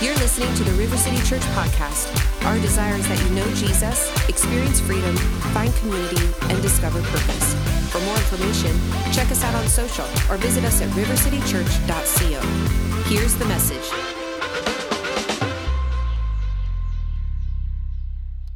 You're listening to the River City Church podcast. Our desire is that you know Jesus, experience freedom, find community, and discover purpose. For more information, check us out on social or visit us at rivercitychurch.co. Here's the message.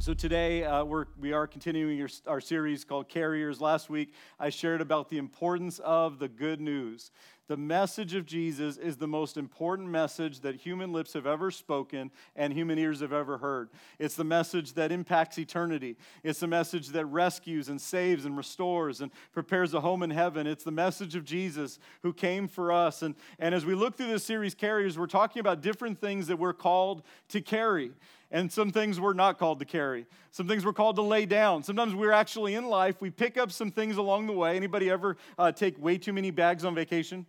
So today uh, we're, we are continuing your, our series called Carriers. Last week I shared about the importance of the good news. The message of Jesus is the most important message that human lips have ever spoken and human ears have ever heard. It's the message that impacts eternity. It's the message that rescues and saves and restores and prepares a home in heaven. It's the message of Jesus who came for us. And, and as we look through this series, Carriers, we're talking about different things that we're called to carry and some things we're not called to carry. Some things we're called to lay down. Sometimes we're actually in life we pick up some things along the way. Anybody ever uh, take way too many bags on vacation?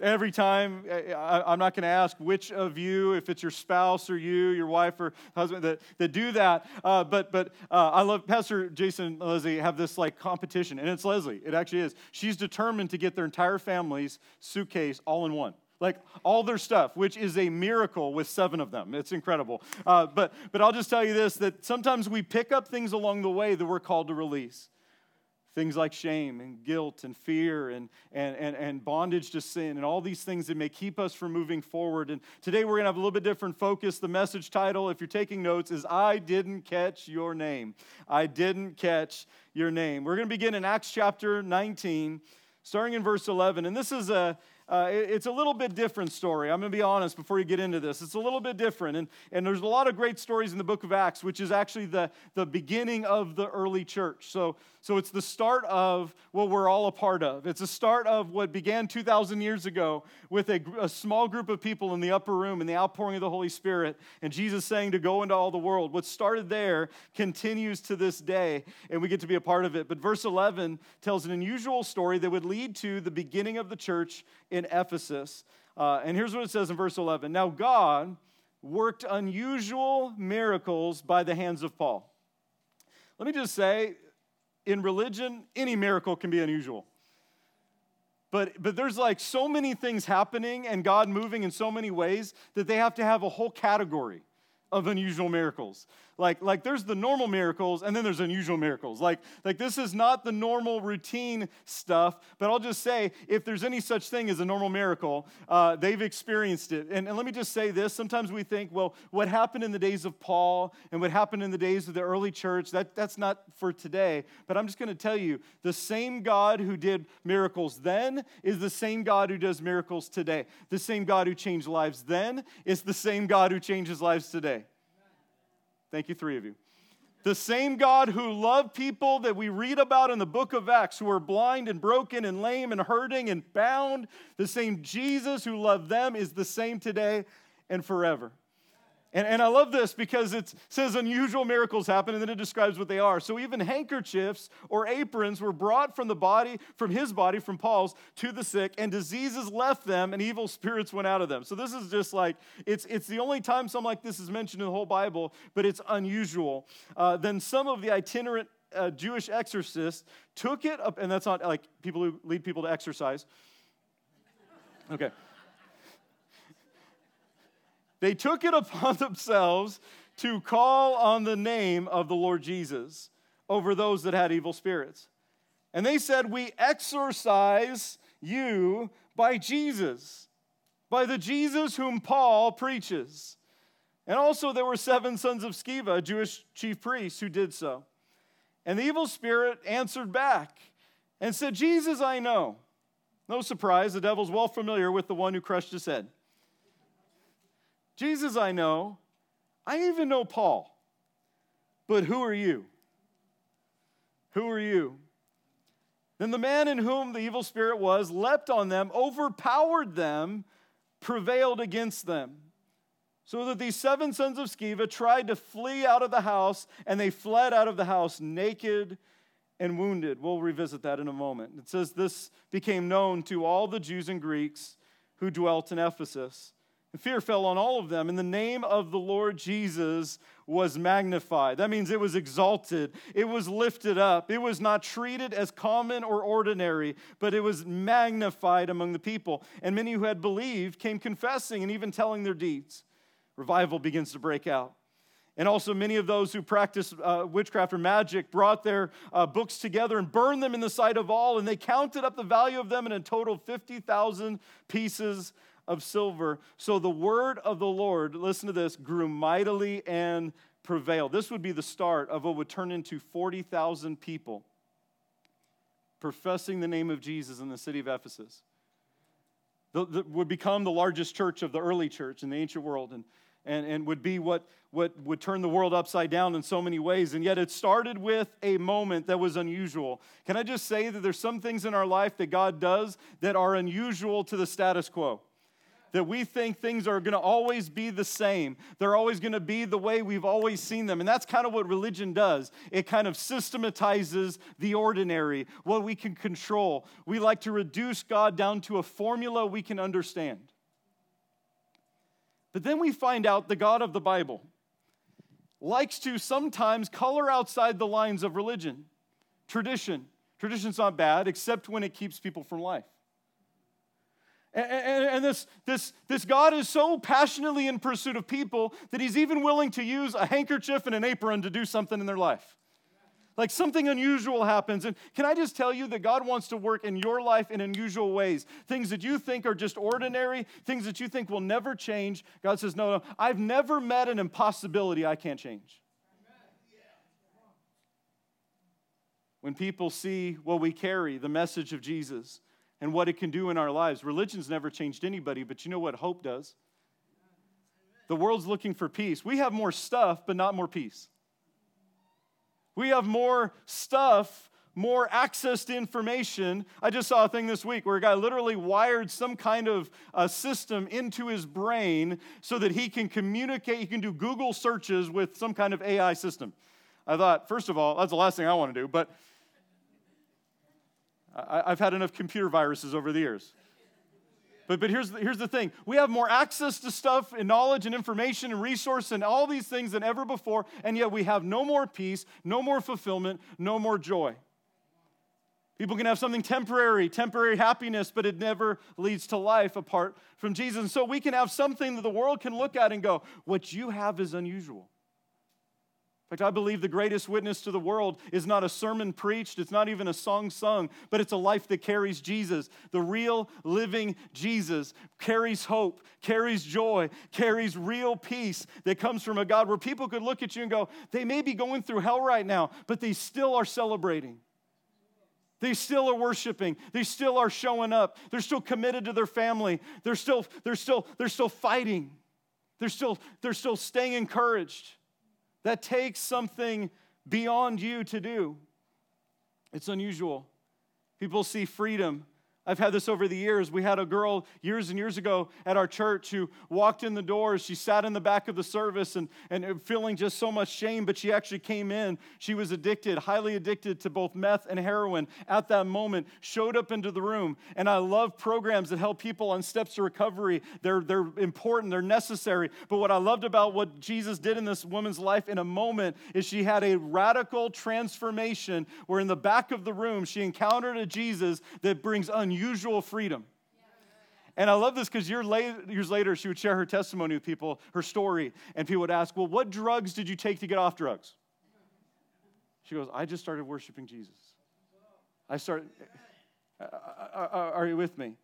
Every time I, am not going to ask which of you if it's your spouse or you your wife or husband that, that do that. Uh, but but uh, i love pastor jason and leslie have this like competition and it's leslie it actually is. She's determined to get their entire family's suitcase all in one like all their stuff, which is a miracle with seven of them. It's incredible. Uh, but, but I'll just tell you this that sometimes we pick up things along the way that we're called to release. Things like shame and guilt and fear and, and, and, and bondage to sin and all these things that may keep us from moving forward. And today we're going to have a little bit different focus. The message title, if you're taking notes, is I Didn't Catch Your Name. I Didn't Catch Your Name. We're going to begin in Acts chapter 19, starting in verse 11. And this is a, uh, it's a little bit different story. I'm going to be honest before you get into this. It's a little bit different. And, and there's a lot of great stories in the book of Acts, which is actually the, the beginning of the early church. So, so it's the start of what we're all a part of. It's a start of what began 2,000 years ago with a, a small group of people in the upper room and the outpouring of the Holy Spirit, and Jesus saying to go into all the world. What started there continues to this day, and we get to be a part of it. But verse 11 tells an unusual story that would lead to the beginning of the church in Ephesus. Uh, and here's what it says in verse 11 Now, God worked unusual miracles by the hands of Paul. Let me just say, in religion, any miracle can be unusual. But, but there's like so many things happening and God moving in so many ways that they have to have a whole category of unusual miracles. Like, like there's the normal miracles and then there's unusual miracles. Like, like this is not the normal routine stuff, but I'll just say if there's any such thing as a normal miracle, uh, they've experienced it. And, and let me just say this sometimes we think, well, what happened in the days of Paul and what happened in the days of the early church, that, that's not for today. But I'm just going to tell you the same God who did miracles then is the same God who does miracles today. The same God who changed lives then is the same God who changes lives today. Thank you, three of you. The same God who loved people that we read about in the book of Acts, who were blind and broken and lame and hurting and bound, the same Jesus who loved them is the same today and forever. And, and I love this because it says unusual miracles happen and then it describes what they are. So even handkerchiefs or aprons were brought from the body, from his body, from Paul's, to the sick, and diseases left them and evil spirits went out of them. So this is just like, it's, it's the only time something like this is mentioned in the whole Bible, but it's unusual. Uh, then some of the itinerant uh, Jewish exorcists took it up, and that's not like people who lead people to exercise. Okay. They took it upon themselves to call on the name of the Lord Jesus over those that had evil spirits. And they said, We exorcise you by Jesus, by the Jesus whom Paul preaches. And also, there were seven sons of Sceva, a Jewish chief priest, who did so. And the evil spirit answered back and said, Jesus, I know. No surprise, the devil's well familiar with the one who crushed his head. Jesus, I know. I even know Paul. But who are you? Who are you? Then the man in whom the evil spirit was leapt on them, overpowered them, prevailed against them. So that these seven sons of Sceva tried to flee out of the house, and they fled out of the house naked and wounded. We'll revisit that in a moment. It says this became known to all the Jews and Greeks who dwelt in Ephesus Fear fell on all of them, and the name of the Lord Jesus was magnified. That means it was exalted, it was lifted up, it was not treated as common or ordinary, but it was magnified among the people. And many who had believed came confessing and even telling their deeds. Revival begins to break out. And also, many of those who practiced uh, witchcraft or magic brought their uh, books together and burned them in the sight of all, and they counted up the value of them in a total 50,000 pieces of silver. So the word of the Lord, listen to this, grew mightily and prevailed. This would be the start of what would turn into 40,000 people professing the name of Jesus in the city of Ephesus. The, would become the largest church of the early church in the ancient world and, and, and would be what, what would turn the world upside down in so many ways. And yet it started with a moment that was unusual. Can I just say that there's some things in our life that God does that are unusual to the status quo? That we think things are going to always be the same. They're always going to be the way we've always seen them. And that's kind of what religion does. It kind of systematizes the ordinary, what we can control. We like to reduce God down to a formula we can understand. But then we find out the God of the Bible likes to sometimes color outside the lines of religion, tradition. Tradition's not bad, except when it keeps people from life. And, and, and, this, this, this God is so passionately in pursuit of people that he's even willing to use a handkerchief and an apron to do something in their life. Like something unusual happens. And can I just tell you that God wants to work in your life in unusual ways? Things that you think are just ordinary, things that you think will never change. God says, No, no, I've never met an impossibility I can't change. When people see what we carry, the message of Jesus, and what it can do in our lives. Religion's never changed anybody, but you know what hope does? The world's looking for peace. We have more stuff, but not more peace. We have more stuff, more access to information. I just saw a thing this week where a guy literally wired some kind of a system into his brain so that he can communicate, he can do Google searches with some kind of AI system. I thought, first of all, that's the last thing I want to do, but I, have had enough computer viruses over the years. But, but here's, the, here's the thing we have more access to stuff and knowledge and information and resource and all these things than ever before, and yet we have no more peace, no more fulfillment, no more joy. People can have something temporary, temporary happiness, but it never leads to life apart from Jesus. And so we can have something that the world can look at and go, What you have is unusual fact, I believe the greatest witness to the world is not a sermon preached, it's not even a song sung, but it's a life that carries Jesus. The real living Jesus carries hope, carries joy, carries real peace that comes from a God where people could look at you and go, they may be going through hell right now, but they still are celebrating. They still are worshiping. They still are showing up. They're still committed to their family. They're still, they're still, they're still fighting. They're still, they're still staying encouraged. That takes something beyond you to do. It's unusual. People see freedom I've had this over the years. We had a girl years and years ago at our church who walked in the doors. She sat in the back of the service and, and feeling just so much shame, but she actually came in. She was addicted, highly addicted to both meth and heroin at that moment, showed up into the room. And I love programs that help people on steps to recovery. They're, they're important, they're necessary. But what I loved about what Jesus did in this woman's life in a moment is she had a radical transformation where in the back of the room she encountered a Jesus that brings un unusual freedom. And I love this because years later, she would share her testimony with people, her story, and people would ask, Well, what drugs did you take to get off drugs? She goes, I just started worshiping Jesus. I started, uh, uh, uh, are you with me?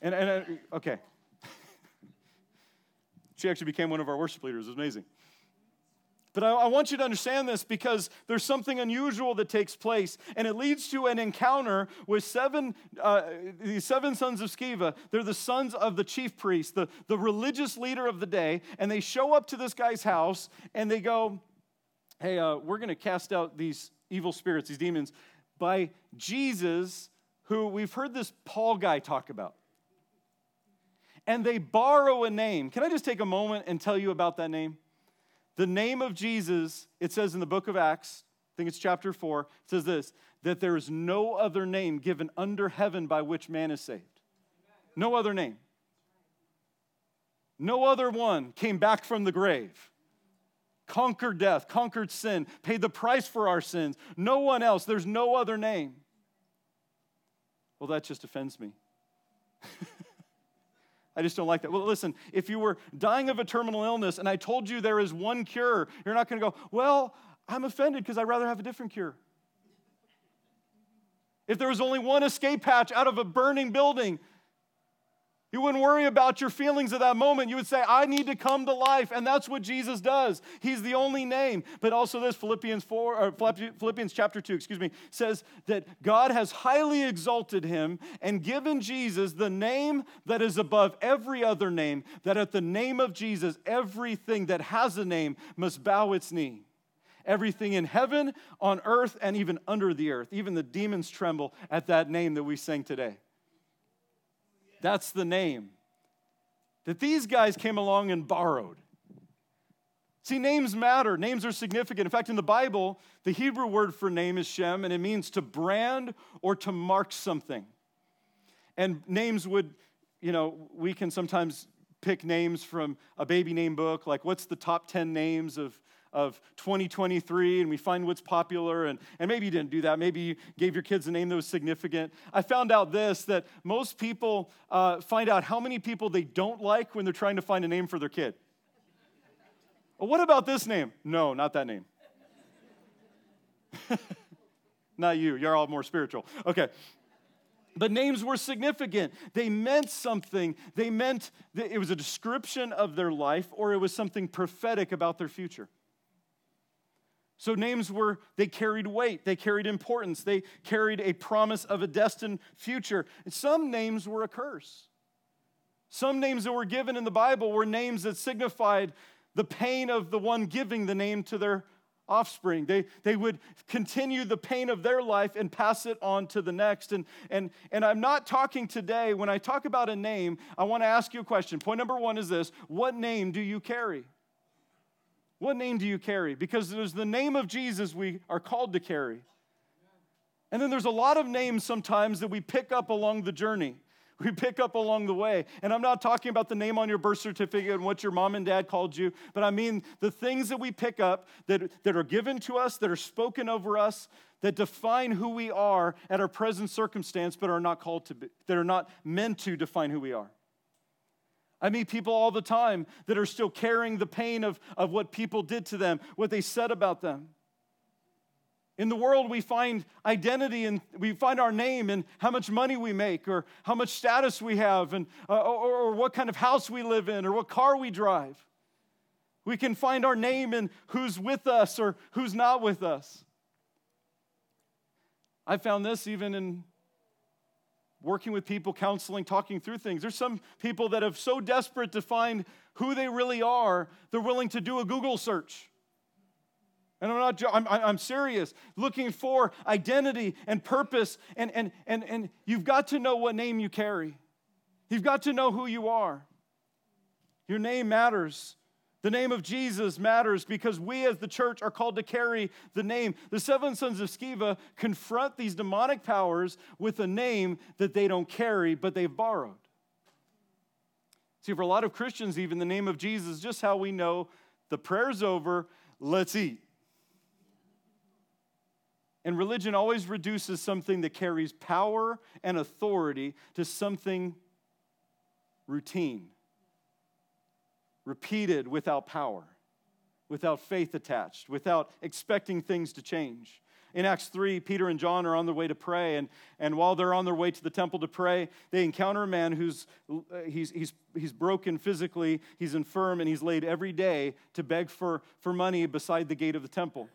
And, and okay. she actually became one of our worship leaders. It was amazing. But I, I, want you to understand this because there's something unusual that takes place, and it leads to an encounter with seven, uh, the seven sons of Sceva. They're the sons of the chief priest, the, the religious leader of the day, and they show up to this guy's house and they go, Hey, uh, we're going to cast out these evil spirits, these demons, by Jesus, who we've heard this Paul guy talk about. And they borrow a name. Can I just take a moment and tell you about that name? The name of Jesus, it says in the book of Acts, I think it's chapter 4, it says this that there is no other name given under heaven by which man is saved. No other name. No other one came back from the grave, conquered death, conquered sin, paid the price for our sins. No one else. There's no other name. Well, that just offends me. I just don't like that. Well, listen, if you were dying of a terminal illness and I told you there is one cure, you're not going to go, well, I'm offended because I'd rather have a different cure. If there was only one escape hatch out of a burning building, you wouldn't worry about your feelings at that moment. You would say, I need to come to life. And that's what Jesus does. He's the only name. But also, this Philippians 4, or Philippians chapter 2, excuse me, says that God has highly exalted him and given Jesus the name that is above every other name, that at the name of Jesus, everything that has a name must bow its knee. Everything in heaven, on earth, and even under the earth. Even the demons tremble at that name that we sang today. That's the name that these guys came along and borrowed. See, names matter. Names are significant. In fact, in the Bible, the Hebrew word for name is Shem, and it means to brand or to mark something. And names would, you know, we can sometimes pick names from a baby name book, like what's the top 10 names of of 2023 and we find what's popular and, and maybe you didn't do that. Maybe you gave your kids a name that was significant. I found out this that most people uh, find out how many people they don't like when they're trying to find a name for their kid. Well, what about this name? No not that name. Not you. You're all more spiritual. Okay. But names were significant. They meant something. They meant that it was a description of their life or it was something prophetic about their future. So names were, they carried weight, they carried importance, they carried a promise of a destined future. Some names were a curse. Some names that were given in the Bible were names that signified the pain of the one giving the name to their offspring. They, they would continue the pain of their life and pass it on to the next. And, and, and I'm not talking today, when I talk about a name, I want to ask you a question. Point number one is this What name do you carry? What name do you carry? Because there's the name of Jesus we are called to carry. And then there's a lot of names sometimes that we pick up along the journey. We pick up along the way. And I'm not talking about the name on your birth certificate and what your mom and dad called you, but I mean the things that we pick up that, that are given to us, that are spoken over us, that define who we are at our present circumstance, but are not called to be, that are not meant to define who we are. I meet people all the time that are still carrying the pain of, of what people did to them, what they said about them. In the world, we find identity and we find our name and how much money we make or how much status we have and, uh, or, or what kind of house we live in or what car we drive. We can find our name in who's with us or who's not with us. I found this even in working with people, counseling, talking through things. There's some people that are so desperate to find who they really are, they're willing to do a Google search. And I'm not, I'm, I'm serious, looking for identity and purpose. And, and, and, and you've got to know what name you carry, you've got to know who you are. Your name matters. The name of Jesus matters because we as the church are called to carry the name. The seven sons of Sceva confront these demonic powers with a name that they don't carry, but they've borrowed. See, for a lot of Christians, even the name of Jesus is just how we know the prayer's over, let's eat. And religion always reduces something that carries power and authority to something routine repeated without power, without faith attached, without expecting things to change. In Acts 3, Peter and John are on their way to pray, and, and while they're on their way to the temple to pray, they encounter a man who's he's, he's, he's broken physically, he's infirm, and he's laid every day to beg for, for money beside the gate of the temple.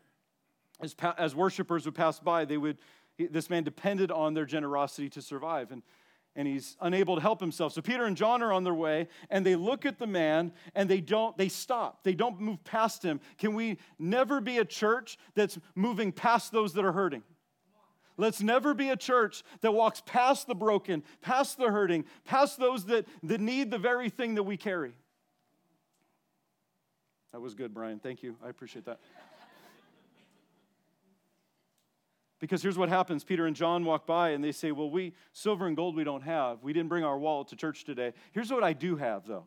As, as worshipers would pass by, they would, this man depended on their generosity to survive. And and he's unable to help himself. So Peter and John are on their way and they look at the man and they don't they stop. They don't move past him. Can we never be a church that's moving past those that are hurting? Let's never be a church that walks past the broken, past the hurting, past those that, that need the very thing that we carry. That was good, Brian. Thank you. I appreciate that. Because here's what happens Peter and John walk by and they say, Well, we, silver and gold we don't have. We didn't bring our wallet to church today. Here's what I do have, though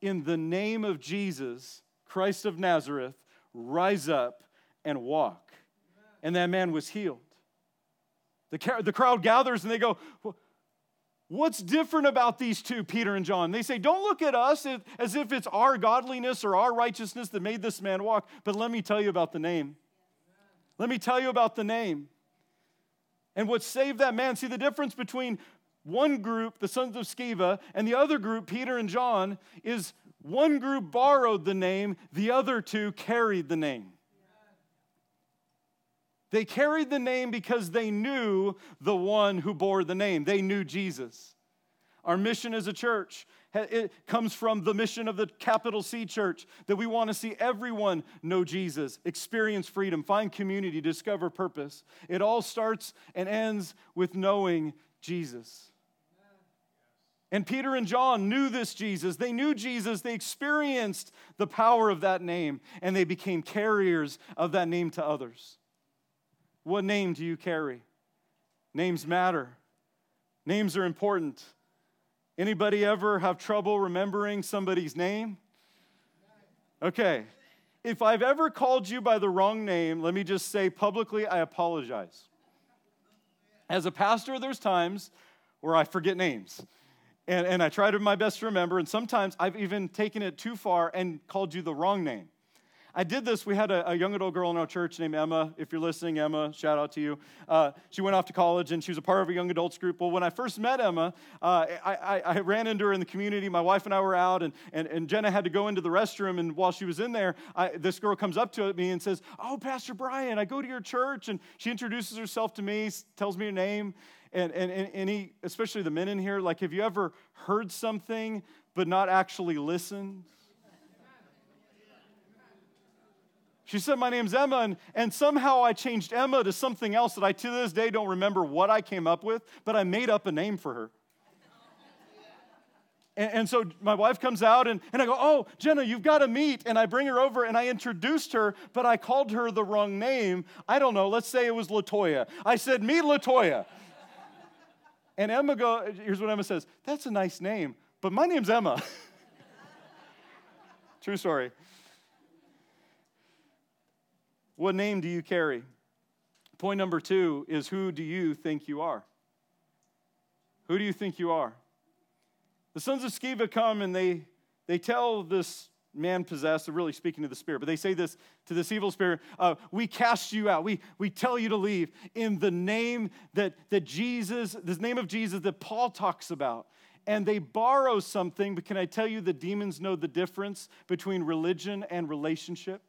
In the name of Jesus, Christ of Nazareth, rise up and walk. And that man was healed. The, the crowd gathers and they go, What's different about these two, Peter and John? They say, Don't look at us as if it's our godliness or our righteousness that made this man walk, but let me tell you about the name. Let me tell you about the name. And what saved that man, see the difference between one group, the sons of Sceva, and the other group, Peter and John, is one group borrowed the name, the other two carried the name. They carried the name because they knew the one who bore the name. They knew Jesus. Our mission as a church it comes from the mission of the capital C church that we want to see everyone know Jesus, experience freedom, find community, discover purpose. It all starts and ends with knowing Jesus. And Peter and John knew this Jesus. They knew Jesus. They experienced the power of that name, and they became carriers of that name to others. What name do you carry? Names matter. Names are important. Anybody ever have trouble remembering somebody's name? Okay. If I've ever called you by the wrong name, let me just say publicly, I apologize. As a pastor, there's times where I forget names. And, and I try to my best to remember, and sometimes I've even taken it too far and called you the wrong name. I did this. We had a, a, young adult girl in our church named Emma. If you're listening, Emma, shout out to you. Uh, she went off to college and she was a part of a young adults group. Well, when I first met Emma, uh, I, I, I, ran into her in the community. My wife and I were out, and, and, and Jenna had to go into the restroom. And while she was in there, I, this girl comes up to me and says, Oh, Pastor Brian, I go to your church. And she introduces herself to me, tells me her name. And, and, and any, especially the men in here, like, have you ever heard something but not actually listened? She said, My name's Emma, and, and somehow I changed Emma to something else that I to this day don't remember what I came up with, but I made up a name for her. And, and, so my wife comes out, and, and I go, Oh, Jenna, you've got to meet. And I bring her over, and I introduced her, but I called her the wrong name. I don't know, let's say it was Latoya. I said, Meet Latoya. and Emma go, here's what Emma says That's a nice name, but my name's Emma. True story. What name do you carry? Point number two is who do you think you are? Who do you think you are? The sons of Sceva come and they, they tell this man possessed, really speaking to the spirit, but they say this to this evil spirit uh, We cast you out. We, we tell you to leave in the name that, that Jesus, the name of Jesus that Paul talks about. And they borrow something, but can I tell you the demons know the difference between religion and relationship?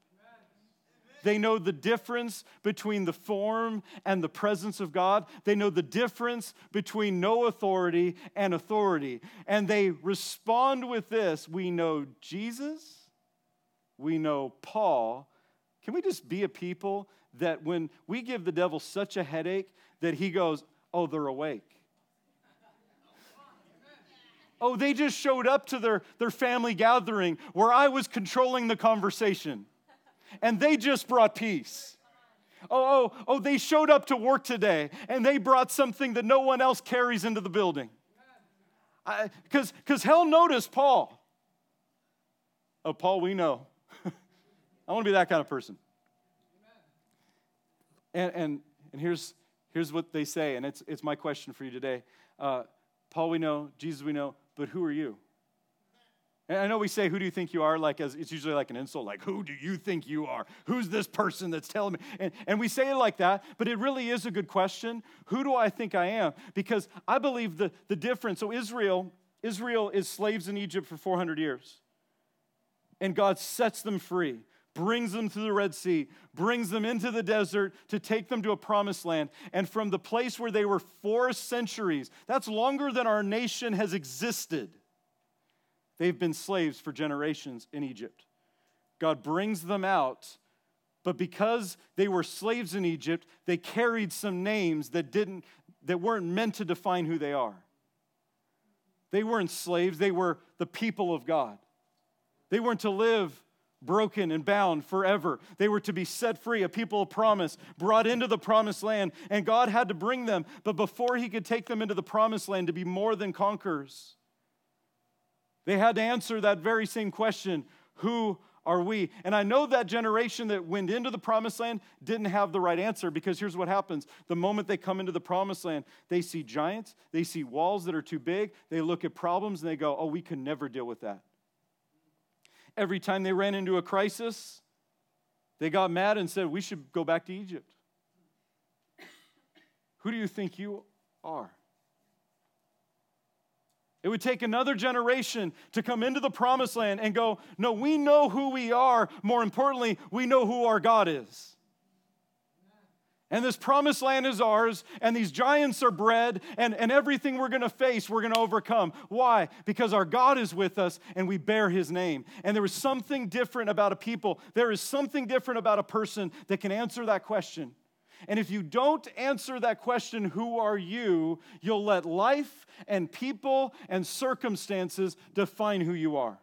They know the difference between the form and the presence of God. They know the difference between no authority and authority. And they respond with this We know Jesus, we know Paul. Can we just be a people that when we give the devil such a headache that he goes, Oh, they're awake? Oh, they just showed up to their, their family gathering where I was controlling the conversation and they just brought peace. Oh, oh, oh, they showed up to work today and they brought something that no one else carries into the building. Because hell noticed Paul. Oh, Paul, we know. I want to be that kind of person. And, and, and here's, here's what they say, and it's, it's my question for you today. Uh, Paul, we know, Jesus, we know, but who are you? And I know we say, Who do you think you are? Like, as, it's usually like an insult, like, Who do you think you are? Who's this person that's telling me? And, and we say it like that, but it really is a good question. Who do I think I am? Because I believe the, the difference. So, Israel, Israel is slaves in Egypt for 400 years. And God sets them free, brings them through the Red Sea, brings them into the desert to take them to a promised land. And from the place where they were four centuries, that's longer than our nation has existed They've been slaves for generations in Egypt. God brings them out, but because they were slaves in Egypt, they carried some names that didn't that weren't meant to define who they are. They weren't slaves, they were the people of God. They weren't to live broken and bound forever. They were to be set free, a people of promise, brought into the promised land, and God had to bring them. But before He could take them into the promised land to be more than conquerors, They had to answer that very same question Who are we? And I know that generation that went into the promised land didn't have the right answer because here's what happens. The moment they come into the promised land, they see giants, they see walls that are too big, they look at problems and they go, oh, we can never deal with that. Every time they ran into a crisis, they got mad and said, we should go back to Egypt. Who do you think you are? It would take another generation to come into the promised land and go, No, we know who we are. More importantly, we know who our God is. And this promised land is ours, and these giants are bread, and, and everything we're gonna face, we're gonna overcome. Why? Because our God is with us and we bear his name. And there is something different about a people, there is something different about a person that can answer that question. And if you don't answer that question, who are you, you'll let life and people and circumstances define who you are.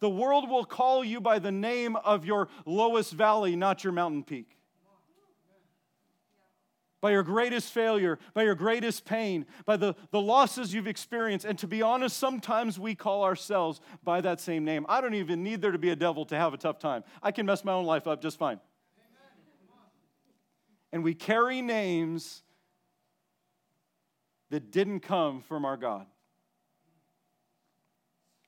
The world will call you by the name of your lowest valley, not your mountain peak. By your greatest failure, by your greatest pain, by the, the losses you've experienced. And to be honest, sometimes we call ourselves by that same name. I don't even need there to be a devil to have a tough time. I can mess my own life up just fine and we carry names that didn't come from our God.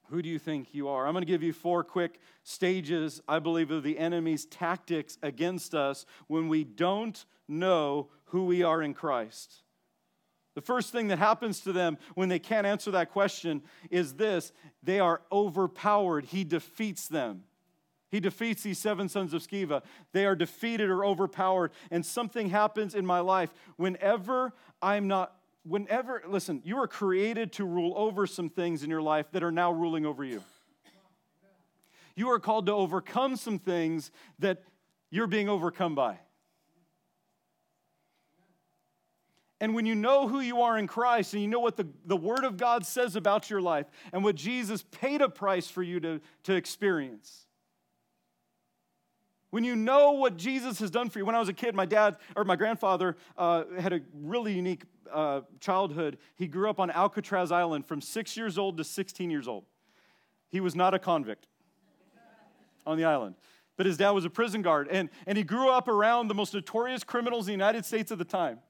Who do you think you are? I'm going to give you four quick stages, I believe, of the enemy's tactics against us when we don't know who we are in Christ. The first thing that happens to them when they can't answer that question is this they are overpowered. He defeats them. He defeats these seven sons of Sceva. They are defeated or overpowered, and something happens in my life. Whenever I'm not, whenever, listen, you are created to rule over some things in your life that are now ruling over you. You are called to overcome some things that you're being overcome by. And when you know who you are in Christ and you know what the, the Word of God says about your life and what Jesus paid a price for you to, to experience, when you know what Jesus has done for you. When I was a kid, my dad or my grandfather uh, had a really unique uh, childhood. He grew up on Alcatraz Island from six years old to 16 years old. He was not a convict on the island, but his dad was a prison guard. And, and he grew up around the most notorious criminals in the United States at the time.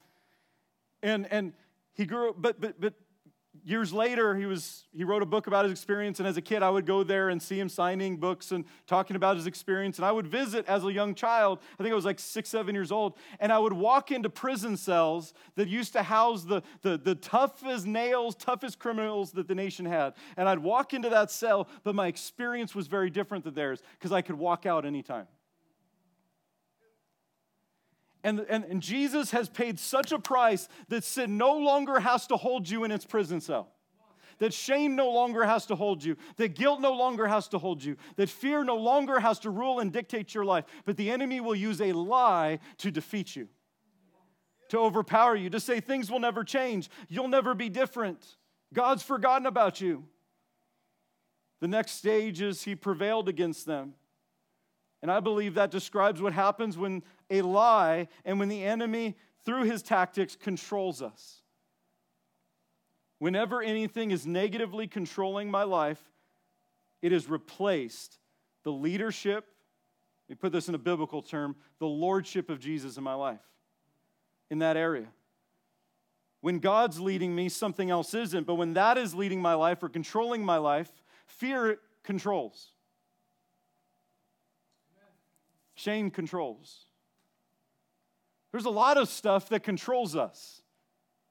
And, and he grew up, but, but, but years later he was he wrote a book about his experience and as a kid i would go there and see him signing books and talking about his experience and i would visit as a young child. I think i was like six seven years old and i would walk into prison cells that used to house the, the, the toughest nails toughest criminals that the nation had and i'd walk into that cell but my experience was very different than theirs because i could walk out anytime and, and, and Jesus has paid such a price that sin no longer has to hold you in its prison cell. That shame no longer has to hold you. That guilt no longer has to hold you. That fear no longer has to rule and dictate your life. But the enemy will use a lie to defeat you, to overpower you, to say things will never change. You'll never be different. God's forgotten about you. The next stage is he prevailed against them. And I believe that describes what happens when a lie and when the enemy, through his tactics, controls us. Whenever anything is negatively controlling my life, it has replaced the leadership, we put this in a biblical term, the lordship of Jesus in my life, in that area. When God's leading me, something else isn't. But when that is leading my life or controlling my life, fear controls. Shame controls. There's a lot of stuff that controls us.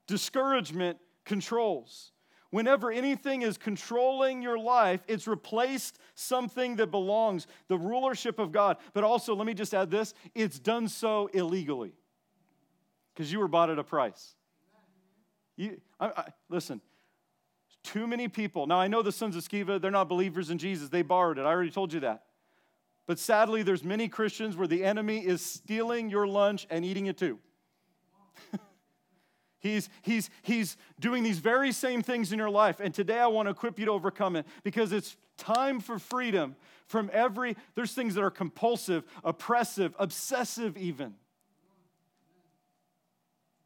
Discouragement controls. Whenever anything is controlling your life, it's replaced something that belongs, the rulership of God. But also, let me just add this it's done so illegally because you were bought at a price. You, I, I, listen, too many people. Now, I know the sons of Sceva, they're not believers in Jesus. They borrowed it. I already told you that. But sadly, there's many Christians where the enemy is stealing your lunch and eating it too. he's, he's, he's doing these very same things in your life. And today I want to equip you to overcome it because it's time for freedom from every, there's things that are compulsive, oppressive, obsessive, even.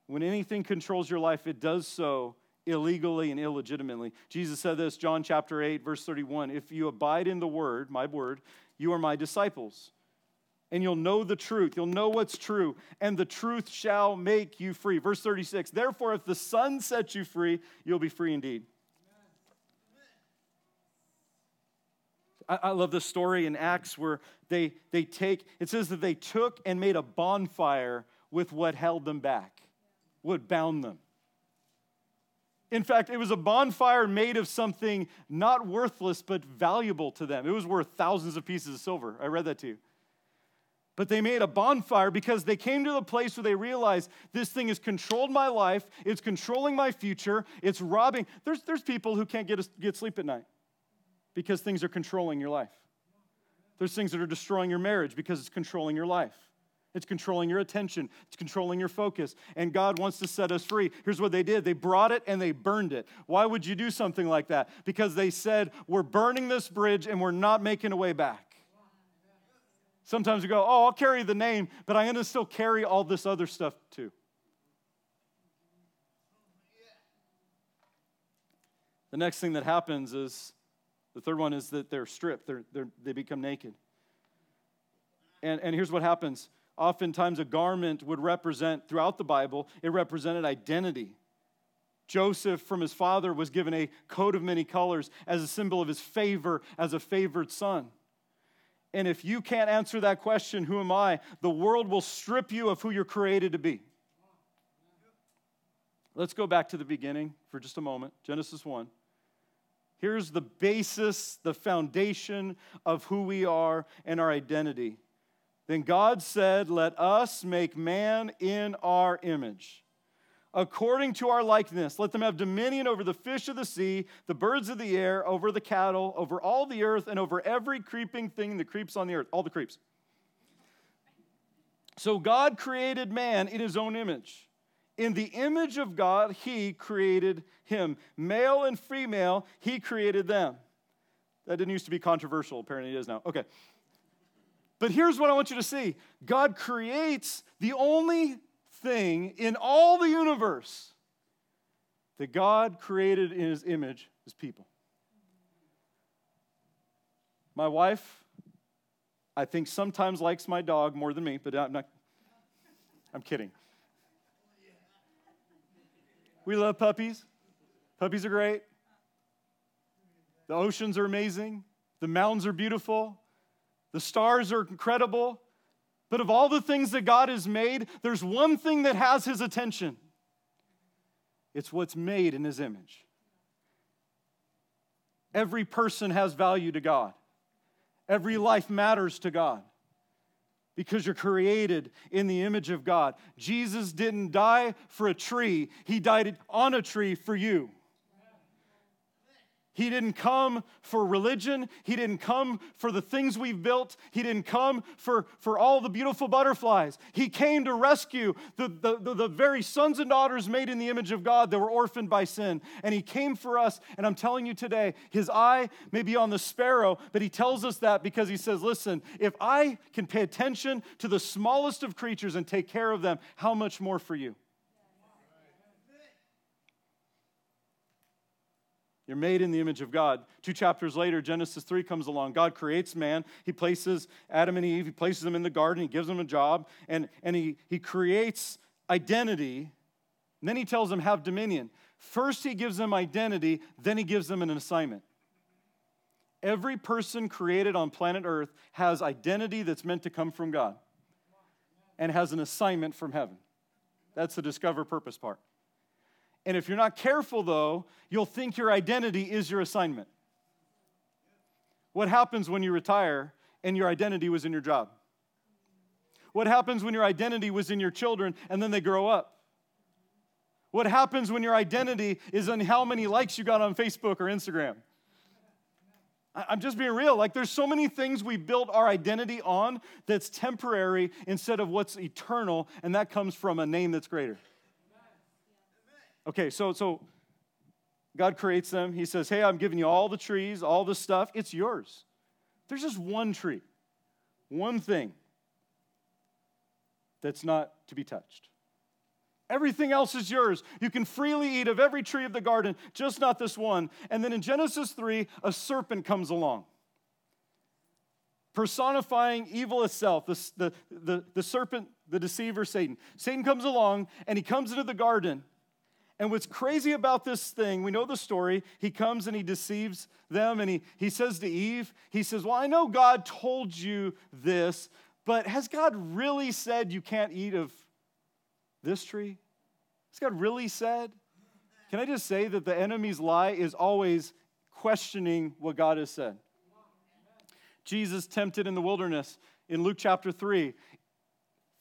When anything controls your life, it does so illegally and illegitimately. Jesus said this, John chapter 8, verse 31 If you abide in the word, my word, you are my disciples. And you'll know the truth. You'll know what's true, and the truth shall make you free. Verse 36 Therefore, if the Son sets you free, you'll be free indeed. I, love this story in Acts where they, they take, it says that they took and made a bonfire with what held them back, what bound them. In fact, it was a bonfire made of something not worthless, but valuable to them. It was worth thousands of pieces of silver. I read that to you. But they made a bonfire because they came to the place where they realized this thing has controlled my life, it's controlling my future, it's robbing. There's, there's people who can't get, a, get sleep at night because things are controlling your life. There's things that are destroying your marriage because it's controlling your life. It's controlling your attention. It's controlling your focus. And God wants to set us free. Here's what they did they brought it and they burned it. Why would you do something like that? Because they said, We're burning this bridge and we're not making a way back. Sometimes we go, Oh, I'll carry the name, but I'm going to still carry all this other stuff too. The next thing that happens is the third one is that they're stripped, they're, they're, they become naked. And, and here's what happens oftentimes a garment would represent, throughout the Bible, it represented identity. Joseph, from his father, was given a coat of many colors as a symbol of his favor as a favored son. And if you can't answer that question, who am I? The world will strip you of who you're created to be. Let's go back to the beginning for just a moment Genesis 1. Here's the basis, the foundation of who we are and our identity. Then God said, Let us make man in our image, according to our likeness. Let them have dominion over the fish of the sea, the birds of the air, over the cattle, over all the earth, and over every creeping thing that creeps on the earth. All the creeps. So God created man in his own image. In the image of God, He created him. Male and female, He created them. That didn't used to be controversial. Apparently, it is now. Okay. But here's what I want you to see God creates the only thing in all the universe that God created in His image is people. My wife, I think, sometimes likes my dog more than me, but I'm not. I'm kidding. We love puppies. Puppies are great. The oceans are amazing. The mountains are beautiful. The stars are incredible. But of all the things that God has made, there's one thing that has his attention it's what's made in his image. Every person has value to God, every life matters to God because you're created in the image of God. Jesus didn't die for a tree, He died on a tree for you. He didn't come for religion. He didn't come for the things we've built. He didn't come for, for all the beautiful butterflies. He came to rescue the, the, the, the, very sons and daughters made in the image of God that were orphaned by sin. And He came for us. And I'm telling you today, His eye may be on the sparrow, but He tells us that because He says, listen, if I can pay attention to the smallest of creatures and take care of them, how much more for you? You're made in the image of God. Two chapters later, Genesis 3 comes along. God creates man. He places Adam and Eve, he places them in the garden, he gives them a job, and, and he, he creates identity. And then he tells them, have dominion. First, he gives them identity, then he gives them an assignment. Every person created on planet Earth has identity that's meant to come from God and has an assignment from heaven. That's the discover purpose part. And if you're not careful, though, you'll think your identity is your assignment. What happens when you retire and your identity was in your job? What happens when your identity was in your children and then they grow up? What happens when your identity is in how many likes you got on Facebook or Instagram? I'm just being real. Like, there's so many things we build our identity on that's temporary instead of what's eternal, and that comes from a name that's greater. Okay, so so God creates them. He says, "Hey, I'm giving you all the trees, all the stuff. It's yours." There's just one tree. One thing that's not to be touched. Everything else is yours. You can freely eat of every tree of the garden, just not this one. And then in Genesis 3, a serpent comes along, personifying evil itself, the, the, the, the serpent, the deceiver, Satan. Satan comes along and he comes into the garden. And what's crazy about this thing, we know the story. He comes and he deceives them and he, he says to Eve, he says, Well, I know God told you this, but has God really said you can't eat of this tree? Has God really said? Can I just say that the enemy's lie is always questioning what God has said? Jesus tempted in the wilderness in Luke chapter 3.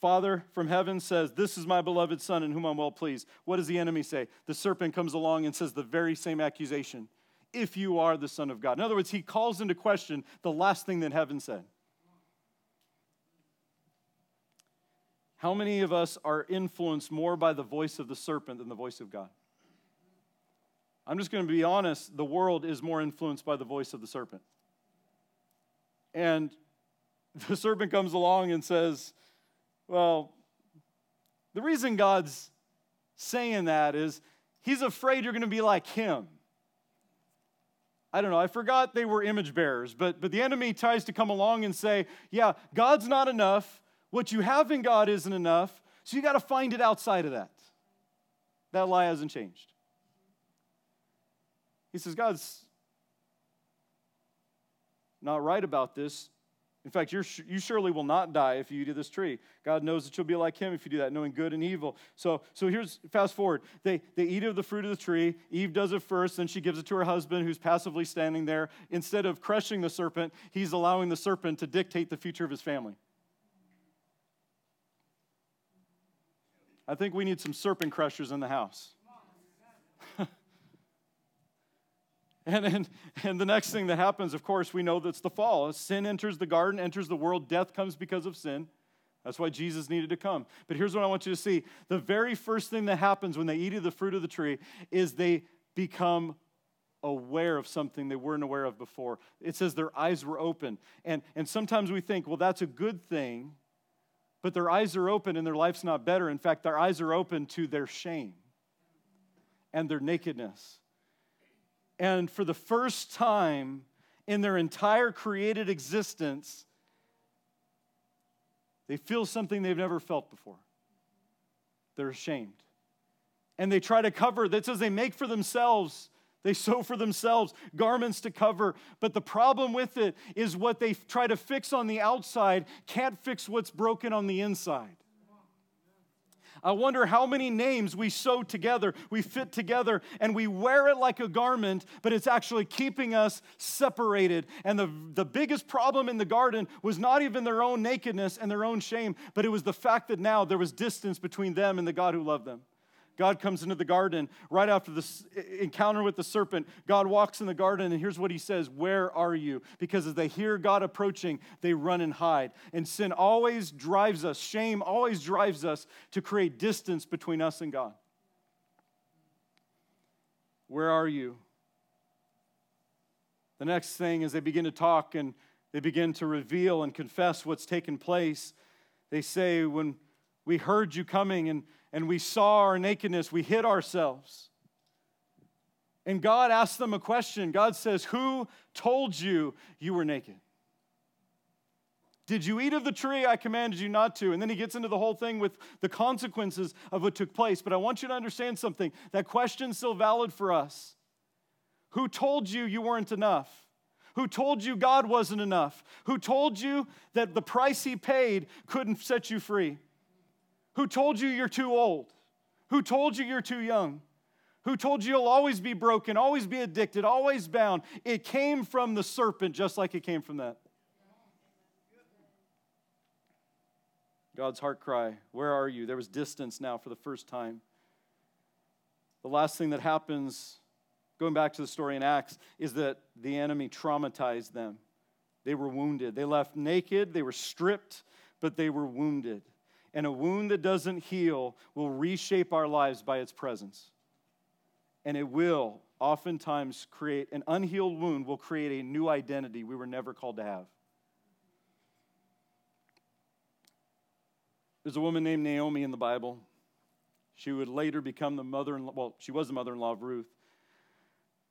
Father from heaven says, This is my beloved Son in whom I'm well pleased. What does the enemy say? The serpent comes along and says the very same accusation if you are the Son of God. In other words, he calls into question the last thing that heaven said. How many of us are influenced more by the voice of the serpent than the voice of God? I'm just going to be honest, the world is more influenced by the voice of the serpent. And the serpent comes along and says, Well, the reason God's saying that is he's afraid you're going to be like him. I don't know, I forgot they were image bearers, but, but the enemy tries to come along and say, Yeah, God's not enough. What you have in God isn't enough, so you got to find it outside of that. That lie hasn't changed. He says, God's not right about this. In fact, you surely will not die if you eat of this tree. God knows that you'll be like him if you do that, knowing good and evil. So, so here's fast forward. They, they eat of the fruit of the tree. Eve does it first, then she gives it to her husband who's passively standing there. Instead of crushing the serpent, he's allowing the serpent to dictate the future of his family. I think we need some serpent crushers in the house. And, and, and the next thing that happens, of course, we know that's the fall. Sin enters the garden, enters the world, death comes because of sin. That's why Jesus needed to come. But here's what I want you to see the very first thing that happens when they eat of the fruit of the tree is they become aware of something they weren't aware of before. It says their eyes were open. And, and sometimes we think, well, that's a good thing but their eyes are open and their life's not better. In fact, their eyes are open to their shame and their nakedness. And for the first time in their entire created existence, they feel something they've never felt before. They're ashamed. And they try to cover, that says they make for themselves they sew for themselves garments to cover. But the problem with it is what they try to fix on the outside can't fix what's broken on the inside. I wonder how many names we sew together, we fit together, and we wear it like a garment, but it's actually keeping us separated. And the, the biggest problem in the garden was not even their own nakedness and their own shame, but it was the fact that now there was distance between them and the God who loved them. God comes into the garden right after this encounter with the serpent. God walks in the garden, and here's what he says Where are you? Because as they hear God approaching, they run and hide. And sin always drives us, shame always drives us to create distance between us and God. Where are you? The next thing is they begin to talk and they begin to reveal and confess what's taken place. They say, When we heard you coming and and we saw our nakedness, we hid ourselves. And God asked them a question. God says, Who told you you were naked? Did you eat of the tree I commanded you not to? And then he gets into the whole thing with the consequences of what took place. But I want you to understand something. That question's still valid for us. Who told you you weren't enough? Who told you God wasn't enough? Who told you that the price he paid couldn't set you free? Who told you you're too old? Who told you you're too young? Who told you you'll always be broken, always be addicted, always bound? It came from the serpent just like it came from that. God's heart cry, Where are you? There was distance now for the first time. The last thing that happens, going back to the story in Acts, is that the enemy traumatized them. They were wounded. They left naked, they were stripped, but they were wounded and a wound that doesn't heal will reshape our lives by its presence. And it will oftentimes create an unhealed wound, will create a new identity we were never called to have. There's a woman named Naomi in the Bible. She would later become the mother in law, well, she was the mother in law of Ruth.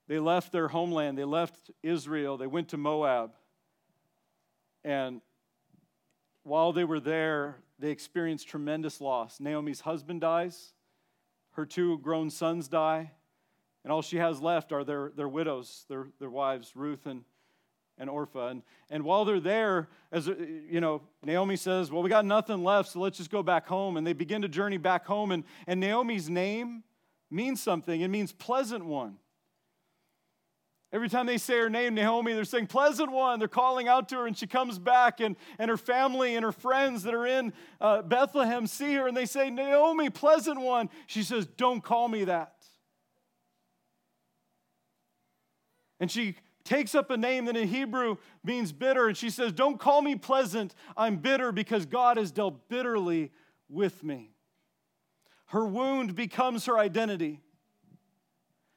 They left their homeland, they left Israel, they went to Moab. And while they were there, they experience tremendous loss. Naomi's husband dies, her two grown sons die, and all she has left are their, their widows, their, their wives, Ruth and, and Orpah. And, and while they're there, as uh, you know, Naomi says, Well, we got nothing left, so let's just go back home. And they begin to journey back home. And, and Naomi's name means something, it means pleasant one. Every time they say her name, Naomi, they're saying, Pleasant one. They're calling out to her, and she comes back, and, and her family and her friends that are in uh, Bethlehem see her, and they say, Naomi, pleasant one. She says, Don't call me that. And she takes up a name that in Hebrew means bitter, and she says, Don't call me pleasant. I'm bitter because God has dealt bitterly with me. Her wound becomes her identity.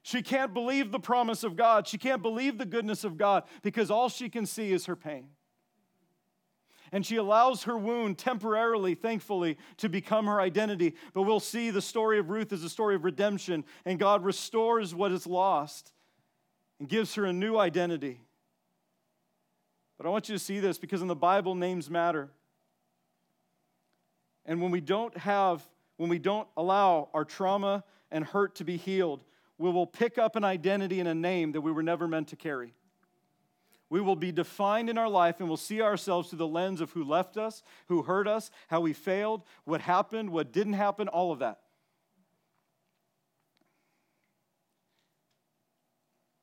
She can't believe the promise of God. She can't believe the goodness of God because all she can see is her pain. And she allows her wound temporarily, thankfully, to become her identity. But we'll see the story of Ruth is a story of redemption, and God restores what is lost and gives her a new identity. But I want you to see this because in the Bible, names matter. And when we don't have, when we don't allow our trauma and hurt to be healed, we will pick up an identity and a name that we were never meant to carry. We will be defined in our life and we'll see ourselves through the lens of who left us, who hurt us, how we failed, what happened, what didn't happen, all of that.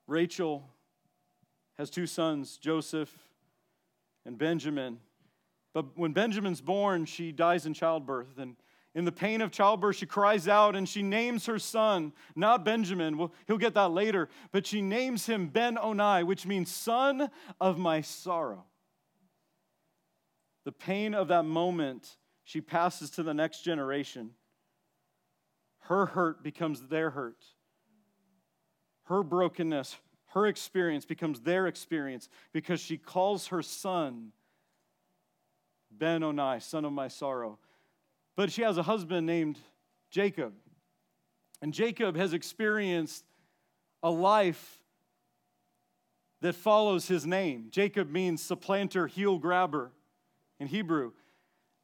Rachel has two sons, Joseph and Benjamin. But when Benjamin's born, she dies in childbirth. And in the pain of childbirth, she cries out and she names her son, not Benjamin, well, he'll get that later, but she names him Benoni, which means son of my sorrow. The pain of that moment, she passes to the next generation. Her hurt becomes their hurt. Her brokenness, her experience becomes their experience because she calls her son Benoni, son of my sorrow. But she has a husband named Jacob. And Jacob has experienced a life that follows his name. Jacob means supplanter, heel grabber in Hebrew.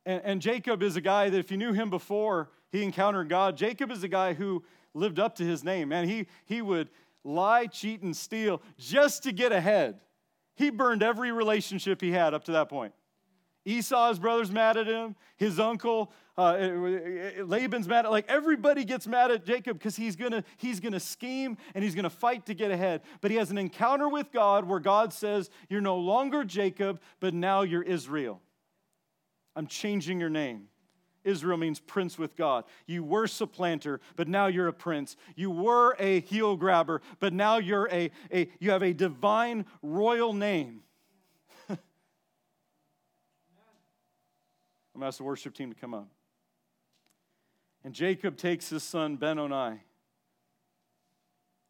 And, and, Jacob is a guy that if you knew him before he encountered God, Jacob is a guy who lived up to his name. Man, he, he would lie, cheat, and steal just to get ahead. He burned every relationship he had up to that point. Esau's brother's mad at him. His uncle uh, eh, eh, eh, Laban's mad at. Like everybody gets mad at Jacob because he's gonna he's gonna scheme and he's gonna fight to get ahead. But he has an encounter with God where God says, "You're no longer Jacob, but now you're Israel. I'm changing your name." Israel means prince with God. You were supplanter, but now you're a prince. You were a heel grabber, but now you're a, a you have a divine royal name. I'm going to ask the worship team to come up. And Jacob takes his son Benoni. And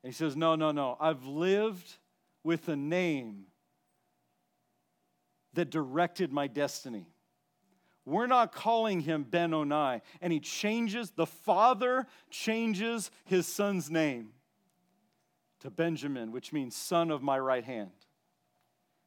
he says, No, no, no. I've lived with a name that directed my destiny. We're not calling him Benoni. And he changes, the father changes his son's name to Benjamin, which means son of my right hand.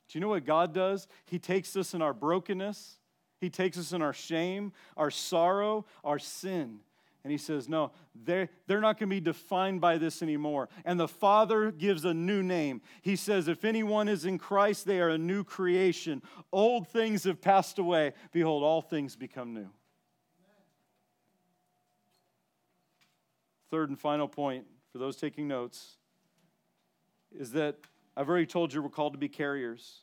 Do you know what God does? He takes us in our brokenness he takes us in our shame, our sorrow, our sin. And he says, No, they're, they're not going to be defined by this anymore. And the Father gives a new name. He says, If anyone is in Christ, they are a new creation. Old things have passed away. Behold, all things become new. Third and final point for those taking notes is that I've already told you we're called to be carriers.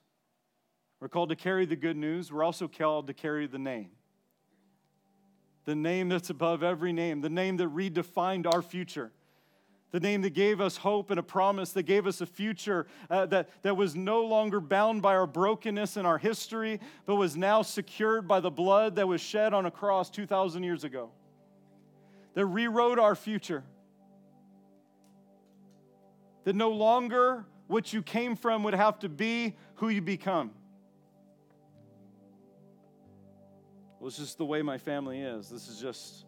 We're called to carry the good news. We're also called to carry the name. The name that's above every name, the name that redefined our future, the name that gave us hope and a promise, that gave us a future uh, that, that was no longer bound by our brokenness and our history, but was now secured by the blood that was shed on a cross 2,000 years ago, that rewrote our future, that no longer what you came from would have to be who you become. Well, it's just the way my family is. This is just.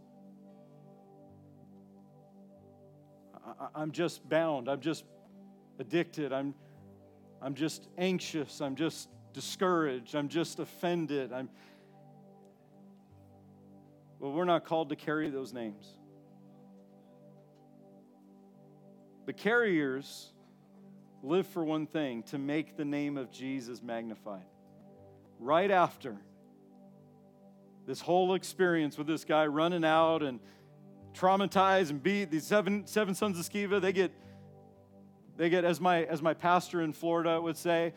I'm just bound. I'm just addicted. I'm, I'm just anxious. I'm just discouraged. I'm just offended. I'm. Well, we're not called to carry those names. The carriers live for one thing to make the name of Jesus magnified. Right after this whole experience with this guy running out and traumatized and beat these seven seven sons of Sceva, they get they get as my as my pastor in Florida would say,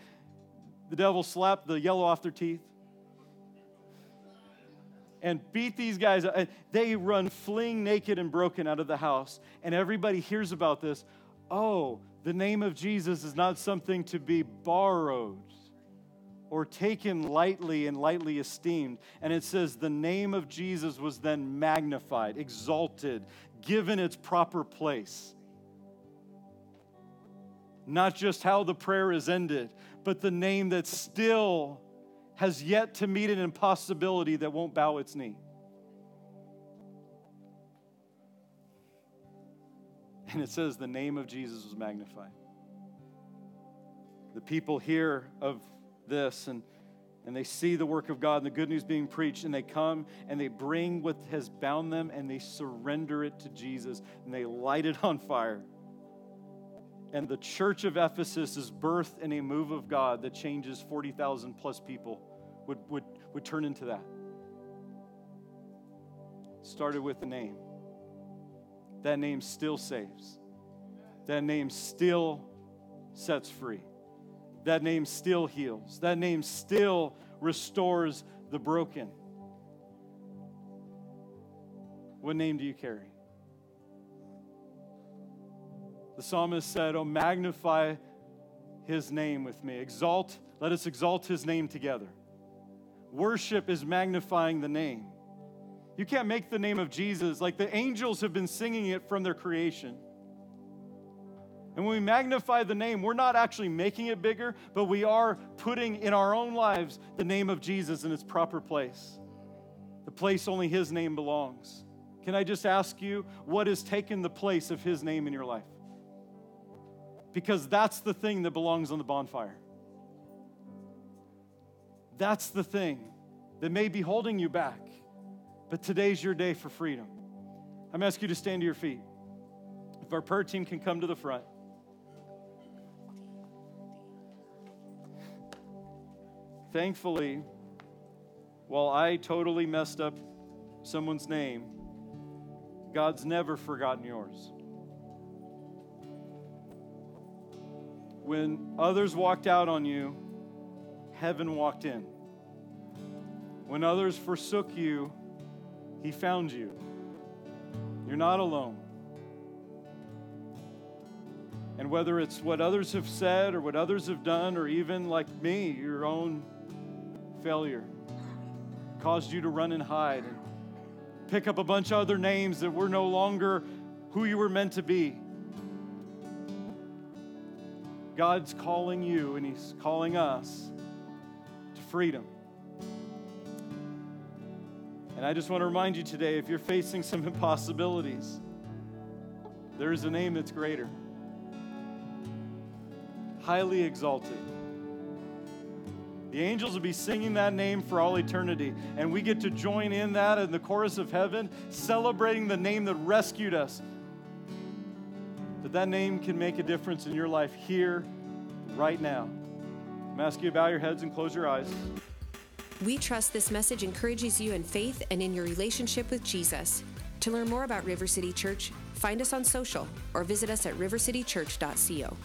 the devil slapped the yellow off their teeth and beat these guys. They run fleeing naked and broken out of the house, and everybody hears about this. Oh, the name of Jesus is not something to be borrowed or taken lightly and lightly esteemed. And it says the name of Jesus was then magnified, exalted, given its proper place. Not just how the prayer is ended, but the name that still has yet to meet an impossibility that won't bow its knee. And it says the name of Jesus was magnified. The people hear of this and, and they see the work of God and the good news being preached, and they come and they bring what has bound them and they surrender it to Jesus and they light it on fire. And the church of Ephesus is birthed in a move of God that changes 40,000 plus people, would, would, would turn into that. Started with the name that name still saves. That name still sets free. That name still heals. That name still restores the broken. What name do you carry? The psalmist said, Oh, magnify his name with me. Exalt, let us exalt his name together. Worship is magnifying the name. You can't make the name of Jesus like the angels have been singing it from their creation. And when we magnify the name, we're not actually making it bigger, but we are putting in our own lives the name of Jesus in its proper place, the place only His name belongs. Can I just ask you, what has taken the place of His name in your life? Because that's the thing that belongs on the bonfire. That's the thing that may be holding you back. But today's your day for freedom. I'm asking you to stand to your feet. If our prayer team can come to the front. Thankfully, while I totally messed up someone's name, God's never forgotten yours. When others walked out on you, heaven walked in. When others forsook you, he found you. You're not alone. And whether it's what others have said or what others have done, or even like me, your own failure caused you to run and hide and pick up a bunch of other names that were no longer who you were meant to be. God's calling you and He's calling us to freedom. And I just want to remind you today if you're facing some impossibilities, there is a name that's greater, highly exalted. The angels will be singing that name for all eternity, and we get to join in that in the chorus of heaven, celebrating the name that rescued us. That that name can make a difference in your life here, right now. I'm asking you to bow your heads and close your eyes. We trust this message encourages you in faith and in your relationship with Jesus. To learn more about River City Church, find us on social or visit us at rivercitychurch.co.